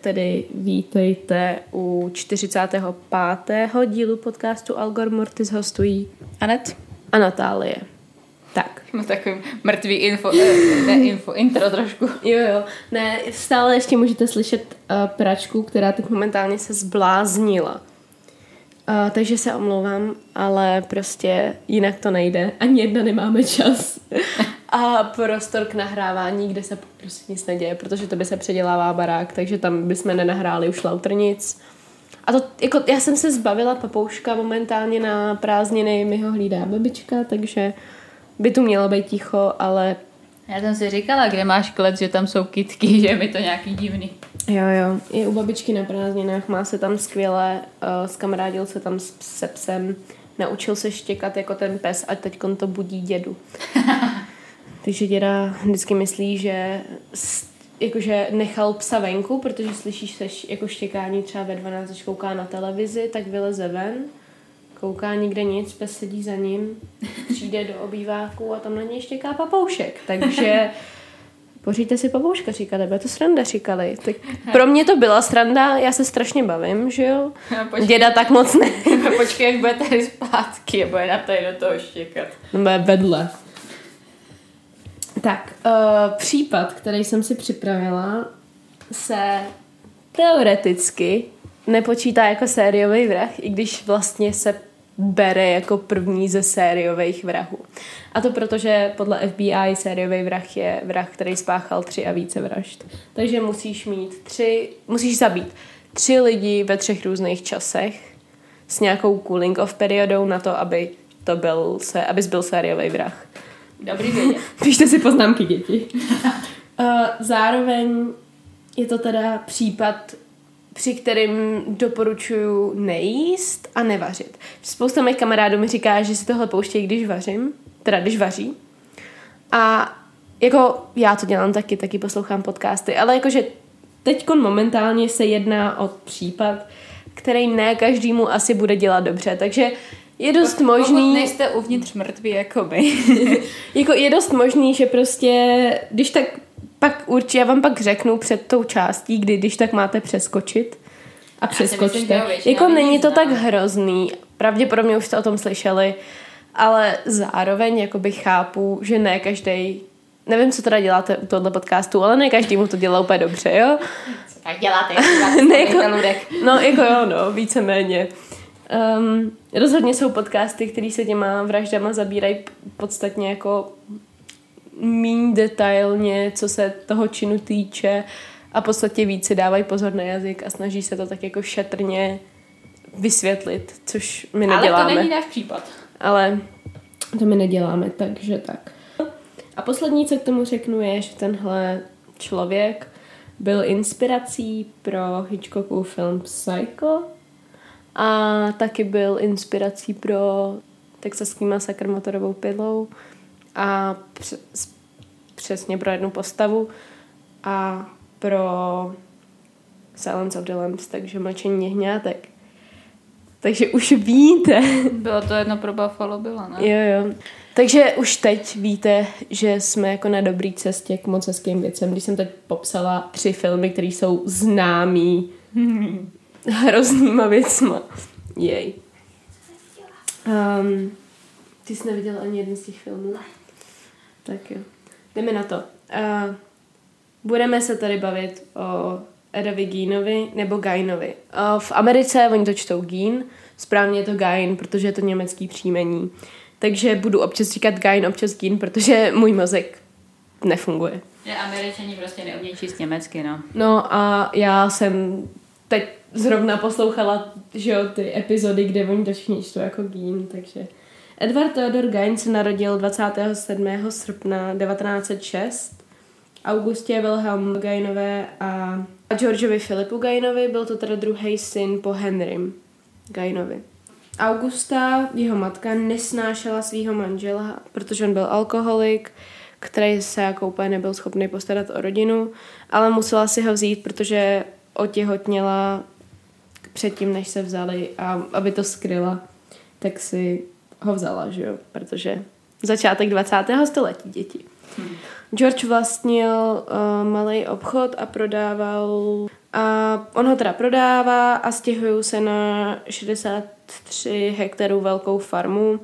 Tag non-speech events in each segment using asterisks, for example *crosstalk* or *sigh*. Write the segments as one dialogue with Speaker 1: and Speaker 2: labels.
Speaker 1: Tedy vítejte u 45. dílu podcastu Algor Mortis hostují
Speaker 2: Anet?
Speaker 1: a Natálie. Tak.
Speaker 2: Mám takový mrtvý info, eh, ne info, intro trošku.
Speaker 1: Jo, jo. Ne, stále ještě můžete slyšet uh, pračku, která teď momentálně se zbláznila. Uh, takže se omlouvám, ale prostě jinak to nejde. Ani jedna nemáme čas. A prostor k nahrávání, kde se prostě nic neděje, protože to by se předělává barák, takže tam bychom nenahráli už lautrnic. A to, jako, já jsem se zbavila papouška momentálně na prázdniny, mi ho hlídá babička, takže by tu mělo být ticho, ale
Speaker 2: Já jsem si říkala, kde máš klec, že tam jsou kitky, *laughs* že je mi to nějaký divný.
Speaker 1: Jo, jo. Je u babičky na prázdninách, má se tam skvěle, uh, skamarádil se tam s, se psem, naučil se štěkat jako ten pes a teď to budí dědu. *laughs* Takže děda vždycky myslí, že jakože nechal psa venku, protože slyšíš se jako štěkání třeba ve 12, když kouká na televizi, tak vyleze ven, kouká nikde nic, pes sedí za ním, přijde do obýváku a tam na něj štěká papoušek. Takže Poříďte si papouška, říkali, bude to sranda, říkali. Tak pro mě to byla sranda, já se strašně bavím, že jo?
Speaker 2: No, počkej.
Speaker 1: Děda tak moc ne. *laughs*
Speaker 2: Počkej, jak bude tady zpátky bude na tady do toho štěkat.
Speaker 1: No, bude vedle. Tak, uh, případ, který jsem si připravila, se teoreticky nepočítá jako sériový vrah, i když vlastně se bere jako první ze sériových vrahů. A to proto, že podle FBI sériový vrah je vrah, který spáchal tři a více vražd. Takže musíš mít tři, musíš zabít tři lidi ve třech různých časech s nějakou cooling off periodou na to, aby to byl, se, abys byl sériový vrah.
Speaker 2: Dobrý vědět. *laughs*
Speaker 1: Píšte si poznámky, děti. uh, *laughs* zároveň je to teda případ, při kterým doporučuju nejíst a nevařit. Spousta mých kamarádů mi říká, že si tohle pouštějí, když vařím, teda když vaří. A jako já to dělám taky, taky poslouchám podcasty, ale jakože teď momentálně se jedná o případ, který ne každému asi bude dělat dobře, takže je dost
Speaker 2: Pokud
Speaker 1: možný...
Speaker 2: nejste uvnitř mrtví jako my. *laughs*
Speaker 1: jako je dost možný, že prostě, když tak pak určitě, já vám pak řeknu před tou částí, kdy když tak máte přeskočit a
Speaker 2: myslím,
Speaker 1: přeskočte.
Speaker 2: většina
Speaker 1: jako není to tak hrozný, pravděpodobně už jste o tom slyšeli, ale zároveň jakoby chápu, že ne každý nevím, co teda děláte u tohle podcastu, ale ne každý mu to dělá úplně dobře, jo?
Speaker 2: Tak děláte, *laughs*
Speaker 1: Ne, jako-. No, jako jo, no, víceméně. Um, rozhodně jsou podcasty, které se těma vraždama zabírají podstatně jako míň detailně, co se toho činu týče a v podstatě víc si dávají pozor na jazyk a snaží se to tak jako šetrně vysvětlit, což my
Speaker 2: Ale
Speaker 1: neděláme.
Speaker 2: to není náš případ.
Speaker 1: Ale to my neděláme, takže tak. A poslední, co k tomu řeknu, je, že tenhle člověk byl inspirací pro Hitchcockův film Psycho a taky byl inspirací pro texaský masakr motorovou pilou a přes, přesně pro jednu postavu a pro Silence of the Lambs, takže mlčení jehňátek. Takže už víte,
Speaker 2: Bylo to jedno pro Buffalo, bylo, ne?
Speaker 1: Jo, jo. Takže už teď víte, že jsme jako na dobré cestě k moc hezkým věcem. Když jsem teď popsala tři filmy, které jsou známý *laughs* hroznýma věcma. Jej. Um, ty jsi neviděla ani jeden z těch filmů? Tak jo. Jdeme na to. Uh, budeme se tady bavit o Edovi Geenovi nebo Gainovi. Uh, v Americe oni to čtou Geen, správně je to Gain, protože je to německý příjmení. Takže budu občas říkat Gain, občas Geen, protože můj mozek nefunguje.
Speaker 2: Že američani prostě neumějí číst německy, no.
Speaker 1: No a já jsem teď zrovna poslouchala, že jo, ty epizody, kde oni to všichni čtou jako Geen, takže... Edward Theodor Gain se narodil 27. srpna 1906 Augustě Wilhelm Gainové a Georgeovi Filipu Gainovi, byl to teda druhý syn po Henrym Gainovi. Augusta, jeho matka, nesnášela svého manžela, protože on byl alkoholik, který se jako úplně nebyl schopný postarat o rodinu, ale musela si ho vzít, protože otěhotněla předtím, než se vzali a aby to skryla, tak si ho vzala, že jo, protože začátek 20. století děti. George vlastnil uh, malý obchod a prodával a on ho teda prodává a stěhují se na 63 hektarů velkou farmu uh,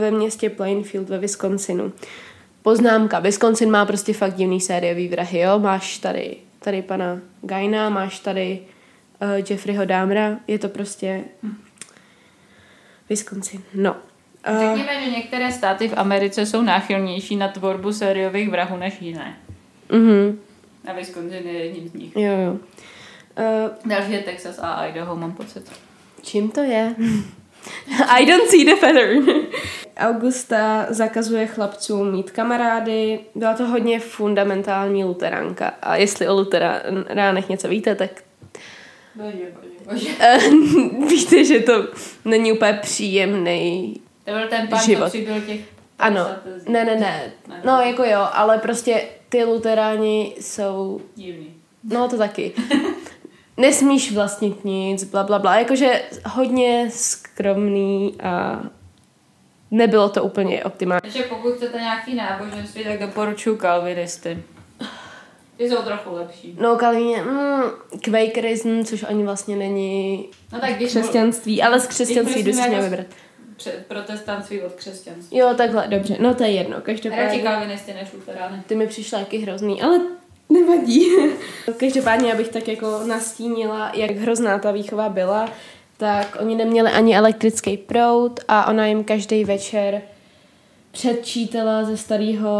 Speaker 1: ve městě Plainfield ve Wisconsinu. Poznámka, Wisconsin má prostě fakt divný sériový vrahy, jo? Máš tady, tady pana Gaina, máš tady uh, Jeffreyho Dahmera, je to prostě Wisconsin, no. Uh,
Speaker 2: Řekněme, že některé státy v Americe jsou náchylnější na tvorbu sériových vrahů než jiné.
Speaker 1: mhm,
Speaker 2: A Wisconsin je jedním z nich.
Speaker 1: jo, jo. Uh,
Speaker 2: Další je Texas a Idaho, mám pocit.
Speaker 1: Čím to je? I don't see the pattern. Augusta zakazuje chlapcům mít kamarády. Byla to hodně fundamentální luteránka. A jestli o luteránech něco víte, tak
Speaker 2: Bože, bože, bože.
Speaker 1: eh, víte, že to není úplně příjemný.
Speaker 2: To byl ten pán,
Speaker 1: Život.
Speaker 2: co přibyl těch
Speaker 1: Ano,
Speaker 2: 50 let.
Speaker 1: ne, ne, ne. No, jako jo, ale prostě ty luteráni jsou
Speaker 2: Divný.
Speaker 1: No to taky. *laughs* Nesmíš vlastnit nic, bla, bla, bla. Jakože hodně skromný a nebylo to úplně optimální.
Speaker 2: Takže pokud chcete nějaký náboženství, tak doporučuji kalvinisty. Ty jsou trochu lepší.
Speaker 1: No Kalvíně, mm, Quakerism, což ani vlastně není
Speaker 2: No tak když
Speaker 1: křesťanství, ale z křesťanství jdu si
Speaker 2: jako-
Speaker 1: vybrat.
Speaker 2: Protestantství od křesťanství.
Speaker 1: Jo, takhle, dobře, no to je jedno,
Speaker 2: Radši
Speaker 1: každopádně.
Speaker 2: kalvinisty než luterány.
Speaker 1: Ty mi přišla taky hrozný, ale nevadí. *laughs* Každopádně, abych tak jako nastínila, jak hrozná ta výchova byla, tak oni neměli ani elektrický proud a ona jim každý večer předčítala ze starého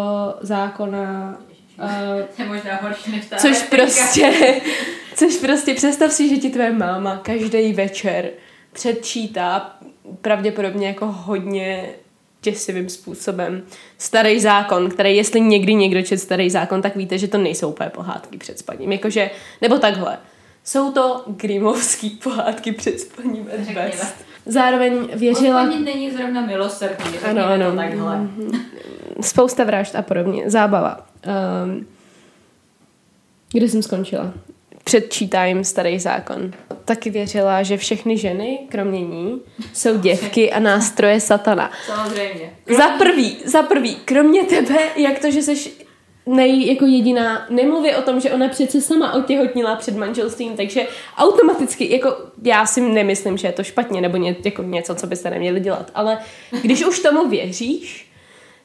Speaker 1: zákona uh,
Speaker 2: To je možná horší než ta
Speaker 1: Což
Speaker 2: elektrika.
Speaker 1: prostě, *laughs* což prostě představ si, že ti tvoje máma každý večer předčítá pravděpodobně jako hodně děsivým způsobem starý zákon, který jestli někdy někdo čet starý zákon, tak víte, že to nejsou úplně pohádky před spaním. Jakože, nebo takhle. Jsou to grimovský pohádky před spaním at
Speaker 2: Řekněme.
Speaker 1: best. Zároveň věřila...
Speaker 2: Hospodin není zrovna milosrdný,
Speaker 1: Ano, ano.
Speaker 2: to takhle. *laughs*
Speaker 1: Spousta vražd a podobně. Zábava. Um, kde jsem skončila? Předčítá jim starý zákon. Taky věřila, že všechny ženy, kromě ní, jsou děvky a nástroje satana.
Speaker 2: Samozřejmě.
Speaker 1: Za prvý, za prvý, kromě tebe, jak to, že jsi nej, jako jediná, nemluví o tom, že ona přece sama otěhotnila před manželstvím, takže automaticky, jako já si nemyslím, že je to špatně, nebo ně, jako něco, co byste neměli dělat, ale když už tomu věříš,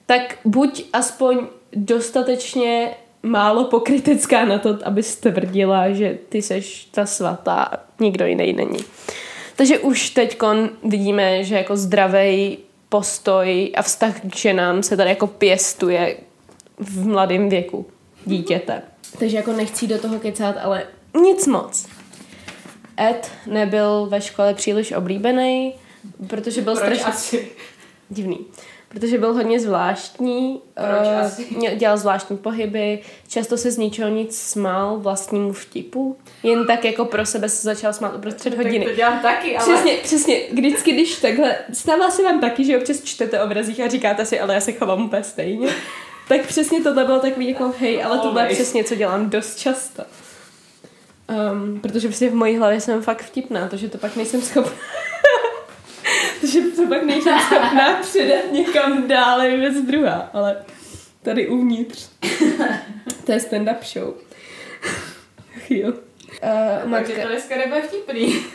Speaker 1: tak buď aspoň dostatečně málo pokrytecká na to, aby tvrdila, že ty seš ta svatá a nikdo jiný není. Takže už teď vidíme, že jako zdravý postoj a vztah k ženám se tady jako pěstuje v mladém věku dítěte. Takže jako nechci do toho kecat, ale nic moc. Ed nebyl ve škole příliš oblíbený, protože byl strašně divný. Protože byl hodně zvláštní, *laughs* měl- dělal zvláštní pohyby, často se z ničeho nic smál vlastnímu vtipu. Jen tak jako pro sebe se začal smát uprostřed hodiny.
Speaker 2: Tak to dělám taky, ale...
Speaker 1: Přesně, přesně. Vždycky, když takhle, stává se vám taky, že občas čtete obrazích a říkáte si, ale já se chovám úplně stejně. Tak přesně tohle bylo takový jako, hej, ale tohle je přesně, co dělám dost často. Um, protože prostě v mojí hlavě jsem fakt vtipná, to, že to pak nejsem schopná. To, že to pak nejsem schopná předat někam dále je věc druhá, ale tady uvnitř. to je stand-up show. *laughs* jo. Uh,
Speaker 2: Takže
Speaker 1: Matka,
Speaker 2: to dneska nebude vtipný.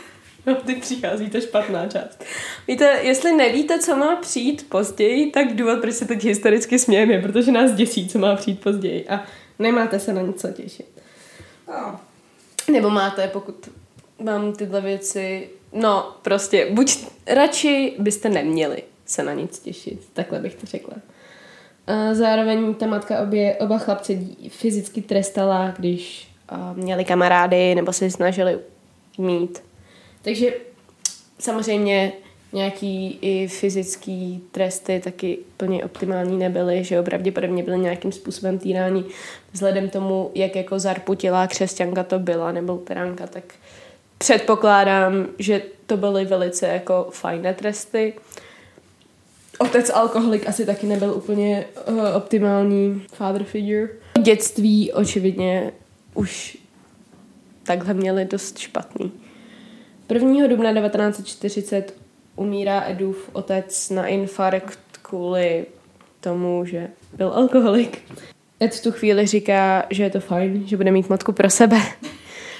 Speaker 1: No, ty přichází ta špatná část. Víte, jestli nevíte, co má přijít později, tak důvod, proč se teď historicky smějeme, je, protože nás děsí, co má přijít později a nemáte se na nic těšit.
Speaker 2: No.
Speaker 1: Nebo máte, pokud vám tyhle věci... No, prostě, buď radši byste neměli se na nic těšit, takhle bych to řekla. A zároveň ta matka obě, oba chlapce fyzicky trestala, když a, měli kamarády nebo se snažili mít. Takže samozřejmě nějaký i fyzický tresty taky plně optimální nebyly, že jo, pravděpodobně byly nějakým způsobem týrání vzhledem tomu, jak jako zarputilá křesťanka to byla nebo luteránka, tak předpokládám, že to byly velice jako fajné tresty. Otec alkoholik asi taky nebyl úplně uh, optimální father figure. Dětství očividně už takhle měli dost špatný. 1. dubna 1940 umírá Edův otec na infarkt kvůli tomu, že byl alkoholik. Ed v tu chvíli říká, že je to fajn, že bude mít matku pro sebe.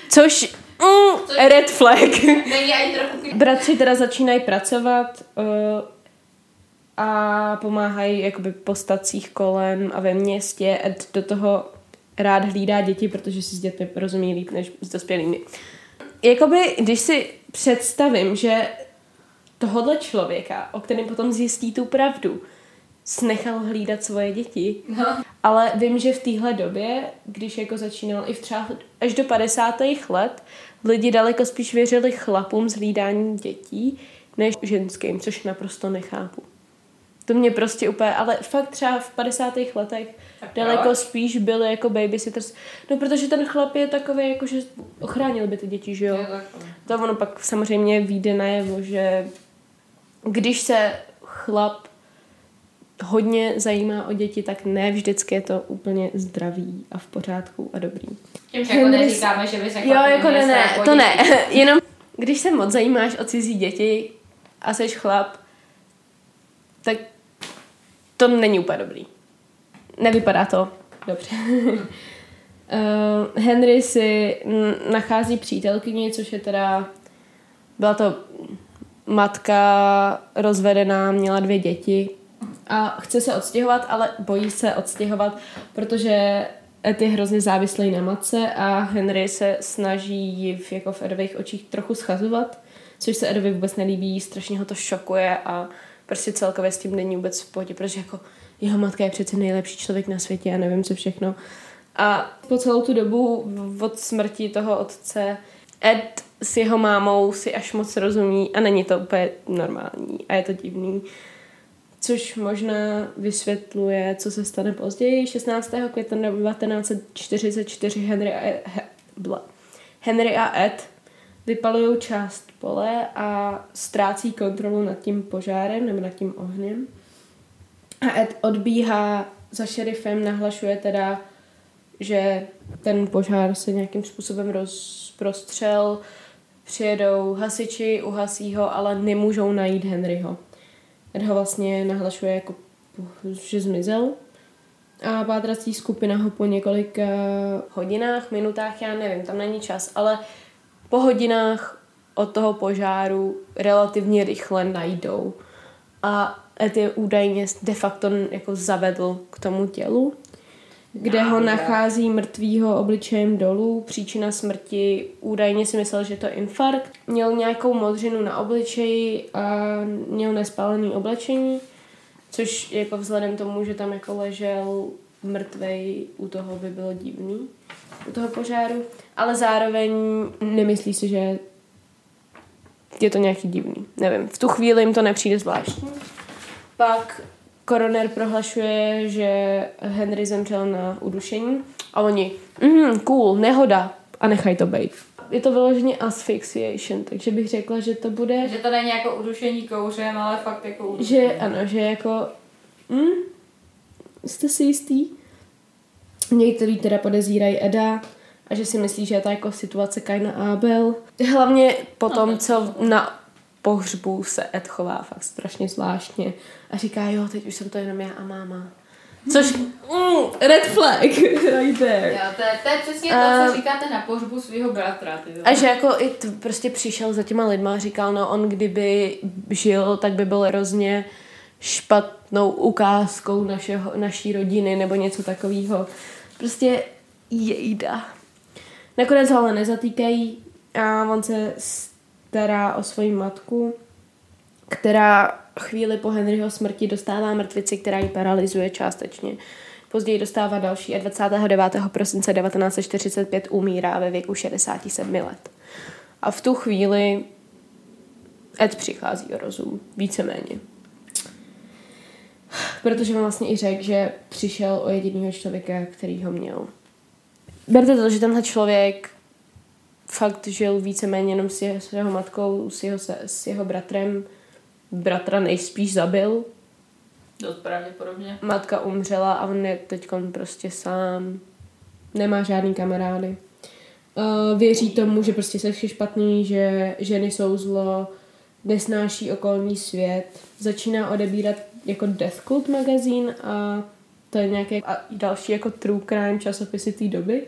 Speaker 1: Což, mm, red flag. *laughs*
Speaker 2: Není ani trochu...
Speaker 1: Bratři teda začínají pracovat uh, a pomáhají jakoby po stacích kolem a ve městě. Ed do toho rád hlídá děti, protože si s dětmi rozumí líp než s dospělými. Jakoby, když si představím, že tohohle člověka, o kterém potom zjistí tu pravdu, snechal hlídat svoje děti.
Speaker 2: No.
Speaker 1: Ale vím, že v téhle době, když jako začínal i v třeba až do 50. let, lidi daleko spíš věřili chlapům z hlídání dětí, než ženským, což naprosto nechápu. To mě prostě úplně, ale fakt třeba v 50. letech
Speaker 2: Tak
Speaker 1: daleko
Speaker 2: proč?
Speaker 1: spíš byly jako babysitters. No protože ten chlap je takový, jako že ochránil by ty děti, že jo? To ono pak samozřejmě vyjde najevo, že když se chlap hodně zajímá o děti, tak ne vždycky je to úplně zdravý a v pořádku a dobrý.
Speaker 2: Tím, že jako
Speaker 1: Henry-
Speaker 2: neříkáme, že by se
Speaker 1: Jo, jako ne, ne, to
Speaker 2: děti.
Speaker 1: ne. *laughs* Jenom když se moc zajímáš o cizí děti a jsi chlap, tak to není úplně dobrý. Nevypadá to dobře. uh, *laughs* Henry si nachází přítelkyni, což je teda byla to matka rozvedená, měla dvě děti a chce se odstěhovat, ale bojí se odstěhovat, protože Ed je hrozně závislý na matce a Henry se snaží ji v, jako v Edových očích trochu schazovat, což se Edovi vůbec nelíbí, strašně ho to šokuje a prostě celkově s tím není vůbec v pohodě, protože jako jeho matka je přece nejlepší člověk na světě a nevím co všechno. A po celou tu dobu od smrti toho otce Ed s jeho mámou si až moc rozumí a není to úplně normální a je to divný. Což možná vysvětluje, co se stane později. 16. května 1944 Henry a Henry a Ed vypalují část pole a ztrácí kontrolu nad tím požárem nebo nad tím ohněm. A Ed odbíhá za šerifem, nahlašuje teda, že ten požár se nějakým způsobem rozprostřel, přijedou hasiči, uhasí ho, ale nemůžou najít Henryho. Ed ho vlastně nahlašuje jako, že zmizel. A pátrací skupina ho po několika hodinách, minutách, já nevím, tam není čas, ale po hodinách od toho požáru relativně rychle najdou. A Ed je údajně de facto jako zavedl k tomu tělu, kde ho nachází mrtvýho obličejem dolů. Příčina smrti údajně si myslel, že to je infarkt. Měl nějakou modřinu na obličeji a měl nespálený oblečení, což jako vzhledem tomu, že tam jako ležel mrtvej, u toho by bylo divný, u toho požáru. Ale zároveň nemyslí si, že je to nějaký divný. Nevím, v tu chvíli jim to nepřijde zvláštní. Pak koroner prohlašuje, že Henry zemřel na udušení a oni, mm, cool, nehoda a nechají to být. Je to vyloženě asphyxiation, takže bych řekla, že to bude,
Speaker 2: Že to není jako udušení kouřem, ale fakt jako udušení.
Speaker 1: že ano, že jako, mm, jste si jistý? Někteří teda podezírají Eda a že si myslí, že je to jako situace Kaina a Abel. Hlavně po tom, co na pohřbu se Ed chová fakt strašně zvláštně a říká, jo, teď už jsem to jenom já a máma. Což, mm, red flag, *laughs* right there.
Speaker 2: Jo, to, je, to je přesně to, co říkáte na pohřbu svého bratra. Ty
Speaker 1: A že jako i t- prostě přišel za těma lidma a říkal, no on kdyby žil, tak by byl hrozně špatnou ukázkou našeho, naší rodiny nebo něco takového. Prostě jejda. Nakonec ho ale nezatýkají a on se stará o svoji matku, která chvíli po Henryho smrti dostává mrtvici, která ji paralyzuje částečně. Později dostává další a 29. prosince 1945 umírá ve věku 67 let. A v tu chvíli Ed přichází o rozum, víceméně. Protože on vlastně i řekl, že přišel o jediného člověka, který ho měl. Berte to, že tenhle člověk fakt žil víceméně jenom s jeho, s jeho matkou, s jeho, s jeho bratrem. Bratra nejspíš zabil,
Speaker 2: Dost pravděpodobně.
Speaker 1: matka umřela a on je teď prostě sám. Nemá žádný kamarády. Uh, věří tomu, že prostě se vše špatný, že ženy jsou zlo, nesnáší okolní svět. Začíná odebírat jako Death Cult magazín a to je nějaké a další jako true crime časopisy té doby.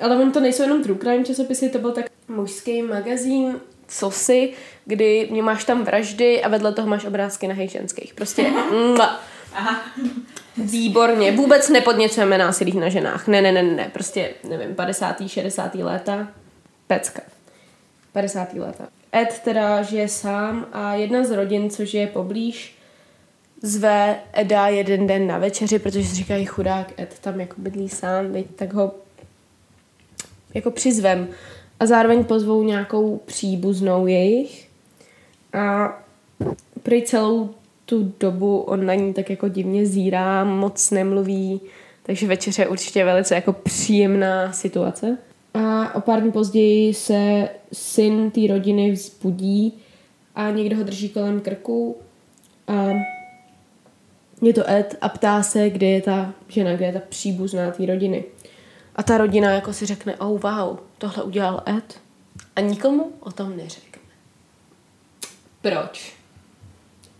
Speaker 1: Ale on to nejsou jenom true crime časopisy, to byl tak mužský magazín, co si, kdy mě máš tam vraždy a vedle toho máš obrázky na ženských. Prostě mua.
Speaker 2: Aha.
Speaker 1: Výborně. Vůbec nepodněcujeme násilí na ženách. Ne, ne, ne, ne. Prostě, nevím, 50. 60. léta. Pecka. 50. léta. Ed teda žije sám a jedna z rodin, co žije poblíž, zve Eda jeden den na večeři, protože si říkají chudák Ed tam jako bydlí sám, viď, tak ho jako přizvem. A zároveň pozvou nějakou příbuznou jejich. A prý celou tu dobu on na ní tak jako divně zírá, moc nemluví, takže večeře je určitě velice jako příjemná situace. A o pár dní později se syn té rodiny vzbudí a někdo ho drží kolem krku a je to Ed a ptá se, kde je ta žena, kde je ta příbuzná té rodiny. A ta rodina jako si řekne, oh wow, tohle udělal Ed. A nikomu o tom neřekne. Proč?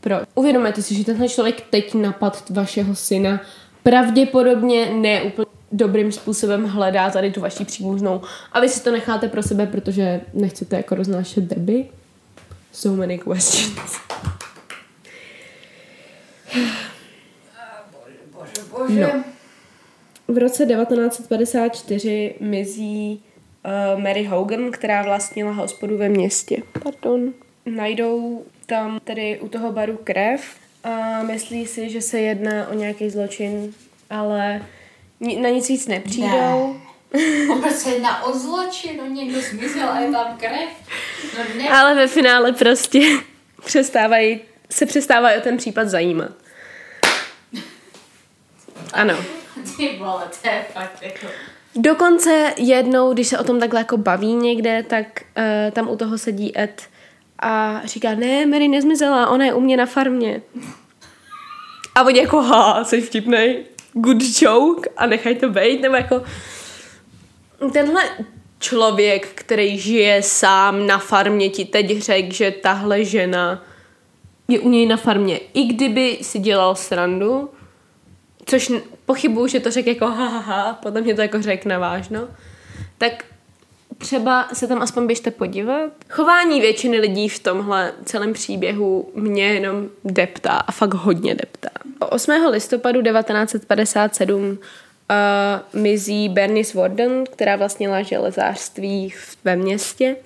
Speaker 1: Proč? Uvědomujete si, že tenhle člověk teď napad vašeho syna pravděpodobně ne úplně dobrým způsobem hledá tady tu vaši příbuznou a vy si to necháte pro sebe, protože nechcete jako roznášet deby? So many questions.
Speaker 2: Bože, bože, bože.
Speaker 1: No. V roce 1954 mizí uh, Mary Hogan, která vlastnila hospodu ve městě. Pardon. Najdou tam tedy u toho baru krev a myslí si, že se jedná o nějaký zločin, ale ni- na nic víc nepřijdou. *laughs*
Speaker 2: Vůbec se jedná o zločin, no někdo zmizel a je tam krev. No ne.
Speaker 1: Ale ve finále prostě přestávají, se přestávají o ten případ zajímat. Ano.
Speaker 2: Ty vole, to je fakt jako...
Speaker 1: Dokonce jednou, když se o tom takhle jako baví někde, tak uh, tam u toho sedí Ed a říká, ne, Mary nezmizela, ona je u mě na farmě. A oni jako, ha, jsi vtipnej, good joke a nechaj to být, nebo jako tenhle člověk, který žije sám na farmě, ti teď řekl, že tahle žena je u něj na farmě. I kdyby si dělal srandu, což pochybuju, že to řekl jako ha, ha, ha, potom mě to jako řekne vážno, tak třeba se tam aspoň běžte podívat. Chování většiny lidí v tomhle celém příběhu mě jenom deptá a fakt hodně deptá. 8. listopadu 1957 uh, mizí Bernice Warden, která vlastnila železářství ve městě.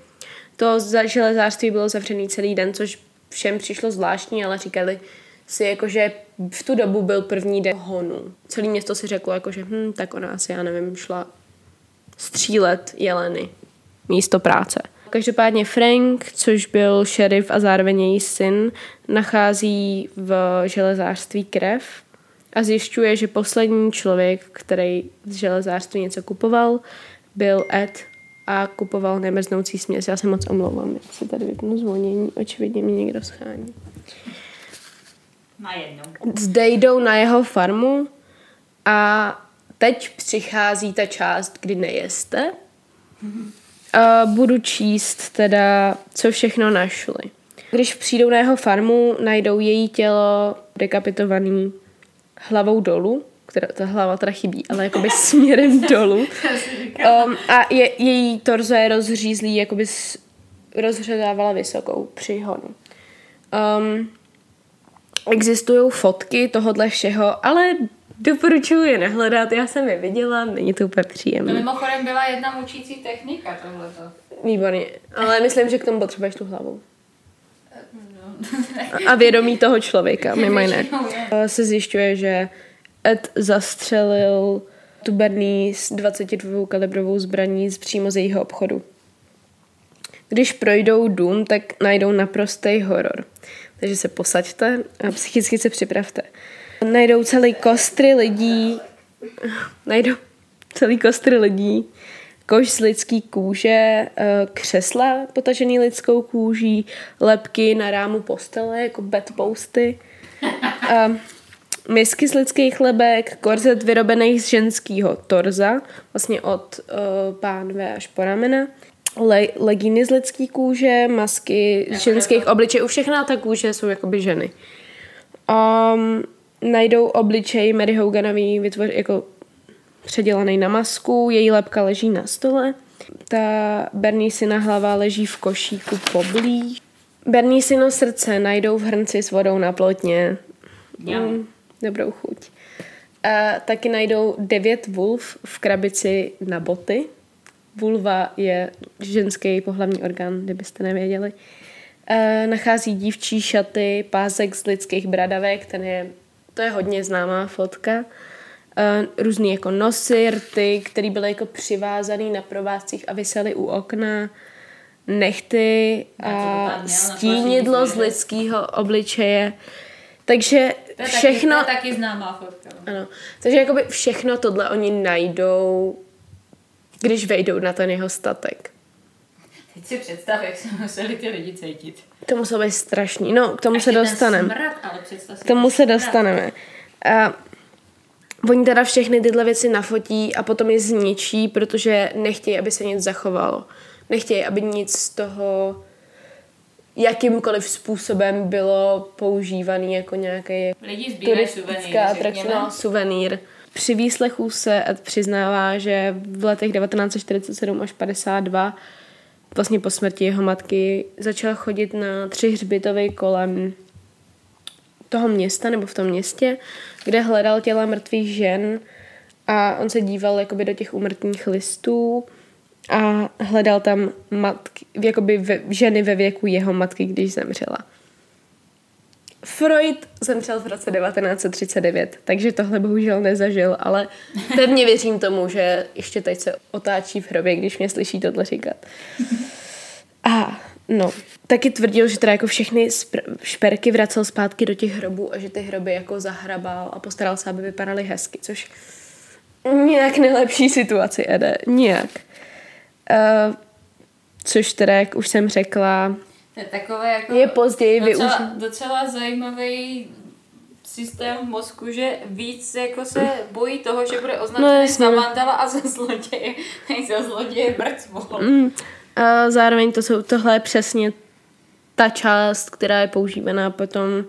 Speaker 1: To za železářství bylo zavřený celý den, což všem přišlo zvláštní, ale říkali si, jako, že v tu dobu byl první den honu. Celé město si řeklo, jako, že hm, tak ona asi, já nevím, šla střílet jeleny místo práce. Každopádně Frank, což byl šerif a zároveň její syn, nachází v železářství krev a zjišťuje, že poslední člověk, který z železářství něco kupoval, byl Ed a kupoval nemrznoucí směs. Já se moc omlouvám, jak si tady vypnu zvonění, očividně mě někdo schání.
Speaker 2: Najednou.
Speaker 1: Zde jdou na jeho farmu a teď přichází ta část, kdy nejeste. A budu číst teda, co všechno našli. Když přijdou na jeho farmu, najdou její tělo dekapitovaný hlavou dolů, která ta hlava teda chybí, ale jakoby *laughs* směrem dolů. Um, a je, její torzo je rozřízlý, jakoby s, rozřezávala vysokou při honu. Um, Existují fotky tohohle všeho, ale doporučuji je nehledat. Já jsem je viděla, není to úplně
Speaker 2: To
Speaker 1: příjemné.
Speaker 2: mimochodem byla jedna mučící technika tohleto.
Speaker 1: Výborně. Ale myslím, že k tomu potřebuješ tu hlavu. A vědomí toho člověka, mimo jiné. Se zjišťuje, že Ed zastřelil tu Bernie s 22 kalibrovou zbraní z přímo z jejího obchodu. Když projdou dům, tak najdou naprostý horor. Takže se posaďte a psychicky se připravte. Najdou celý kostry lidí, najdou celý kostry lidí, kož z lidský kůže, eh, křesla potažený lidskou kůží, lepky na rámu postele, jako bedposty, misky z lidských lebek, korzet vyrobený z ženského torza, vlastně od uh, pánve až po ramena, le- legíny z lidské kůže, masky z ženských obličejů, všechna ta kůže jsou jakoby ženy. Um, najdou obličej Mary Hoganový vytvoř, jako předělaný na masku, její lepka leží na stole, ta Berniesina hlava leží v košíku poblíž. Berniesino srdce najdou v hrnci s vodou na plotně. Mm, dobrou chuť. A taky najdou devět vulv v krabici na boty. Vulva je ženský pohlavní orgán, kdybyste nevěděli. A nachází dívčí šaty, pásek z lidských bradavek, ten je, to je hodně známá fotka. Uh, různý jako nosy, rty, které byly jako přivázaný na provázcích a vysely u okna, nechty a stínidlo z lidského obličeje. Takže
Speaker 2: To je
Speaker 1: všechno...
Speaker 2: Taky, to je taky známá fotka. no.
Speaker 1: Ano. Takže jakoby všechno tohle oni najdou, když vejdou na ten jeho statek.
Speaker 2: Teď si představ, jak se museli ty lidi cítit.
Speaker 1: To muselo být strašný. No, k tomu se
Speaker 2: Ještě ten
Speaker 1: dostaneme. K tomu se
Speaker 2: smrad.
Speaker 1: dostaneme. A oni teda všechny tyhle věci nafotí a potom je zničí, protože nechtějí, aby se nic zachovalo. Nechtějí, aby nic z toho jakýmkoliv způsobem bylo používaný jako nějaký turistická atrakce, no, suvenýr. Při výslechu se přiznává, že v letech 1947 až 52 vlastně po smrti jeho matky začal chodit na tři hřbitovy kolem toho města nebo v tom městě, kde hledal těla mrtvých žen a on se díval jakoby do těch umrtních listů a hledal tam matky, jakoby ve, ženy ve věku jeho matky, když zemřela. Freud zemřel v roce 1939, takže tohle bohužel nezažil, ale pevně věřím tomu, že ještě teď se otáčí v hrobě, když mě slyší tohle říkat. A no, taky tvrdil, že teda jako všechny šperky vracel zpátky do těch hrobů a že ty hroby jako zahrabal a postaral se, aby vypadaly hezky, což nějak nejlepší situaci, Ede, nějak. Uh, což teda, jak už jsem řekla,
Speaker 2: To je takové jako...
Speaker 1: je později
Speaker 2: docela, docela zajímavý systém v mozku, že víc jako se bojí toho, že bude označený
Speaker 1: No,
Speaker 2: no, za mandala a za zloděje, *laughs* než za zloděje mrtvol.
Speaker 1: Mm. A zároveň to jsou, tohle je přesně ta část, která je používaná potom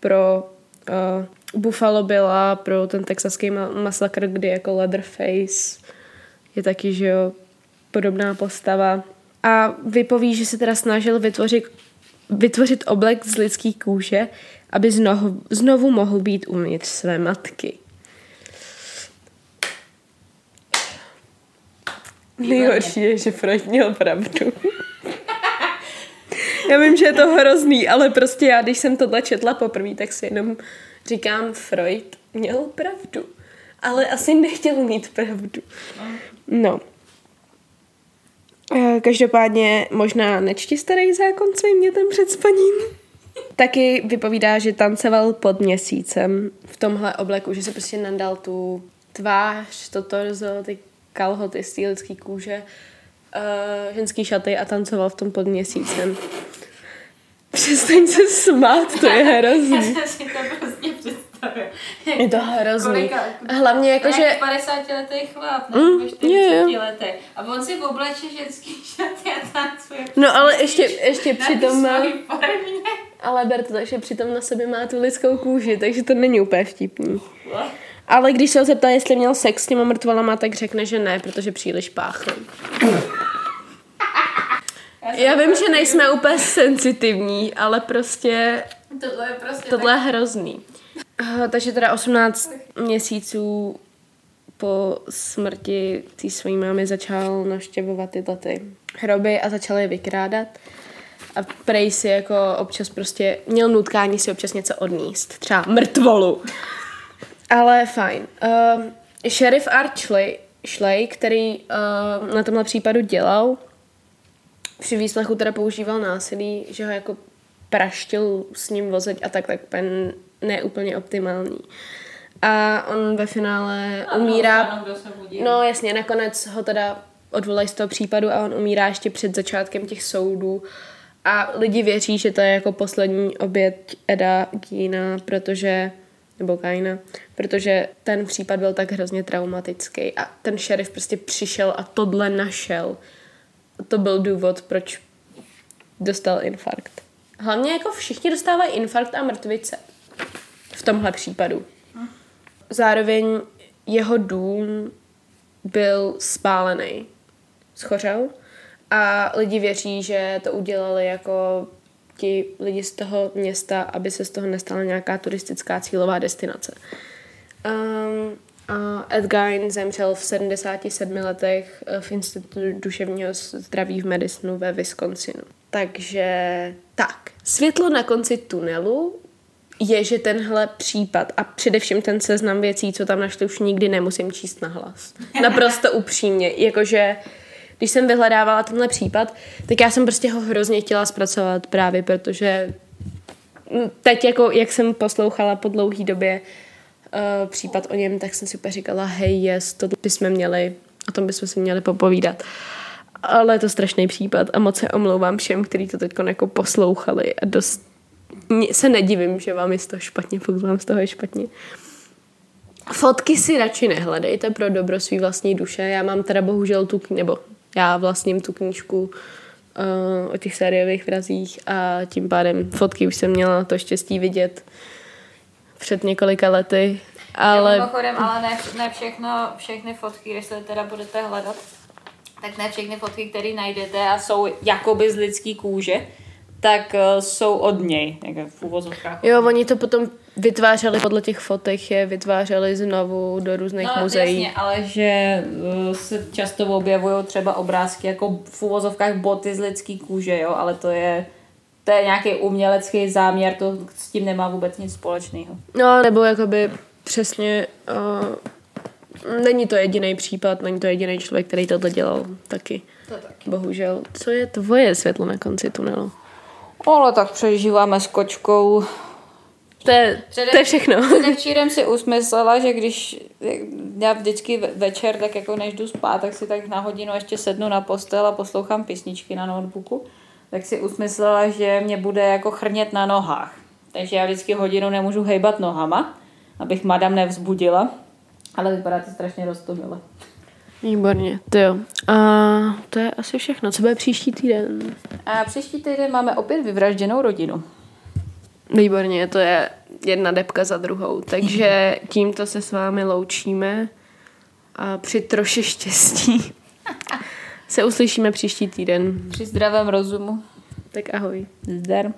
Speaker 1: pro uh, Buffalo Billa, pro ten texaský ma- masakr, kdy jako Leatherface je taky, že jo, podobná postava. A vypoví, že se teda snažil vytvořit, vytvořit oblek z lidský kůže, aby znovu, znovu mohl být uvnitř své matky. Nejhorší je, že Freud měl pravdu. *laughs* já vím, že je to hrozný, ale prostě já, když jsem tohle četla poprvé, tak si jenom říkám, Freud měl pravdu. Ale asi nechtěl mít pravdu. No. Eh, Každopádně možná nečti starý zákon svým dětem před spaním. Taky vypovídá, že tancoval pod měsícem v tomhle obleku, že se prostě nandal tu tvář, to torzo, ty kalhoty z té lidský kůže, uh, ženský šaty a tancoval v tom pod měsícem. Přestaň se smát, to je hrozný. *laughs*
Speaker 2: jsem si to prostě představila. *laughs*
Speaker 1: Je to hrozný.
Speaker 2: Kolika?
Speaker 1: Hlavně jako,
Speaker 2: Jak
Speaker 1: že...
Speaker 2: 50 letý chlap,
Speaker 1: Mm,
Speaker 2: nebo 40
Speaker 1: je, jo.
Speaker 2: letý. A on si obleče ženský šaty a tancuje.
Speaker 1: No ale ještě, ještě přitom má... Ale ber to tak, že přitom na sobě má tu lidskou kůži, takže to není úplně vtipný. Ale když se ho zeptá, jestli měl sex s těma mrtvolama, tak řekne, že ne, protože příliš páchl. Já vím, že nejsme úplně senzitivní, ale prostě
Speaker 2: Tohle je prostě
Speaker 1: tohle je hrozný. Takže teda 18 měsíců po smrti té své mámy začal navštěvovat tyhle ty hroby a začal je vykrádat. A prej si jako občas prostě měl nutkání si občas něco odníst. Třeba mrtvolu. Ale fajn. Uh, šerif Art Schley, který uh, na tomhle případu dělal, při výslechu teda používal násilí, že ho jako praštil s ním vozeť a tak, tak úplně neúplně optimální. A on ve finále
Speaker 2: Ano,
Speaker 1: umírá...
Speaker 2: ano, kdo se budí.
Speaker 1: No jasně, nakonec ho teda odvolají z toho případu a on umírá ještě před začátkem těch soudů. A lidi věří, že to je jako poslední oběť Eda Geena, protože nebo Kaina, protože ten případ byl tak hrozně traumatický a ten šerif prostě přišel a tohle našel. To byl důvod, proč dostal infarkt. Hlavně jako všichni dostávají infarkt a mrtvice. Tomhle případu. Zároveň jeho dům byl spálený, schořel a lidi věří, že to udělali jako ti lidi z toho města, aby se z toho nestala nějaká turistická cílová destinace. Um, a Ed Gein zemřel v 77 letech eh, v Institutu duševního zdraví v Madisonu ve Wisconsinu. Takže tak, světlo na konci tunelu je, že tenhle případ a především ten seznam věcí, co tam našli, už nikdy nemusím číst na hlas. *laughs* Naprosto upřímně. Jakože, když jsem vyhledávala tenhle případ, tak já jsem prostě ho hrozně chtěla zpracovat právě, protože teď, jako, jak jsem poslouchala po dlouhé době uh, případ o něm, tak jsem si úplně říkala, hej, yes, to bychom měli, o tom bychom si měli popovídat. Ale je to strašný případ a moc se omlouvám všem, kteří to teď jako poslouchali a dost se nedivím, že vám je z toho špatně, pokud vám z toho je špatně. Fotky si radši nehledejte pro dobro svý vlastní duše. Já mám teda bohužel tu, nebo já vlastním tu knížku uh, o těch sériových vrazích a tím pádem fotky už jsem měla to štěstí vidět před několika lety. Ale...
Speaker 2: Já mimochodem, ale ne, ne všechno, všechny fotky, když se teda budete hledat, tak ne všechny fotky, které najdete a jsou jakoby z lidský kůže, tak uh, jsou od něj, jak v uvozovkách.
Speaker 1: Jo, oni to potom vytvářeli podle těch fotek, je vytvářeli znovu do různých no, muzeí.
Speaker 2: Jasně, ale že uh, se často objevují třeba obrázky jako v uvozovkách boty z lidský kůže, jo, ale to je to je nějaký umělecký záměr, to s tím nemá vůbec nic společného.
Speaker 1: No, nebo jakoby přesně uh, není to jediný případ, není to jediný člověk, který tohle dělal taky.
Speaker 2: To taky.
Speaker 1: Bohužel. Co je tvoje světlo na konci tunelu?
Speaker 2: Ale tak přežíváme s kočkou.
Speaker 1: To je, Předev, to je všechno. *laughs*
Speaker 2: Předevčírem si usmyslela, že když já vždycky večer, tak jako než jdu spát, tak si tak na hodinu ještě sednu na postel a poslouchám písničky na notebooku, tak si usmyslela, že mě bude jako chrnět na nohách. Takže já vždycky hodinu nemůžu hejbat nohama, abych madam nevzbudila, ale vypadá to strašně roztomile.
Speaker 1: Výborně, to jo. A to je asi všechno. Co bude příští týden?
Speaker 2: A příští týden máme opět vyvražděnou rodinu.
Speaker 1: Výborně, to je jedna depka za druhou. Takže *laughs* tímto se s vámi loučíme a při troše štěstí *laughs* se uslyšíme příští týden.
Speaker 2: Při zdravém rozumu.
Speaker 1: Tak ahoj.
Speaker 2: Zdar.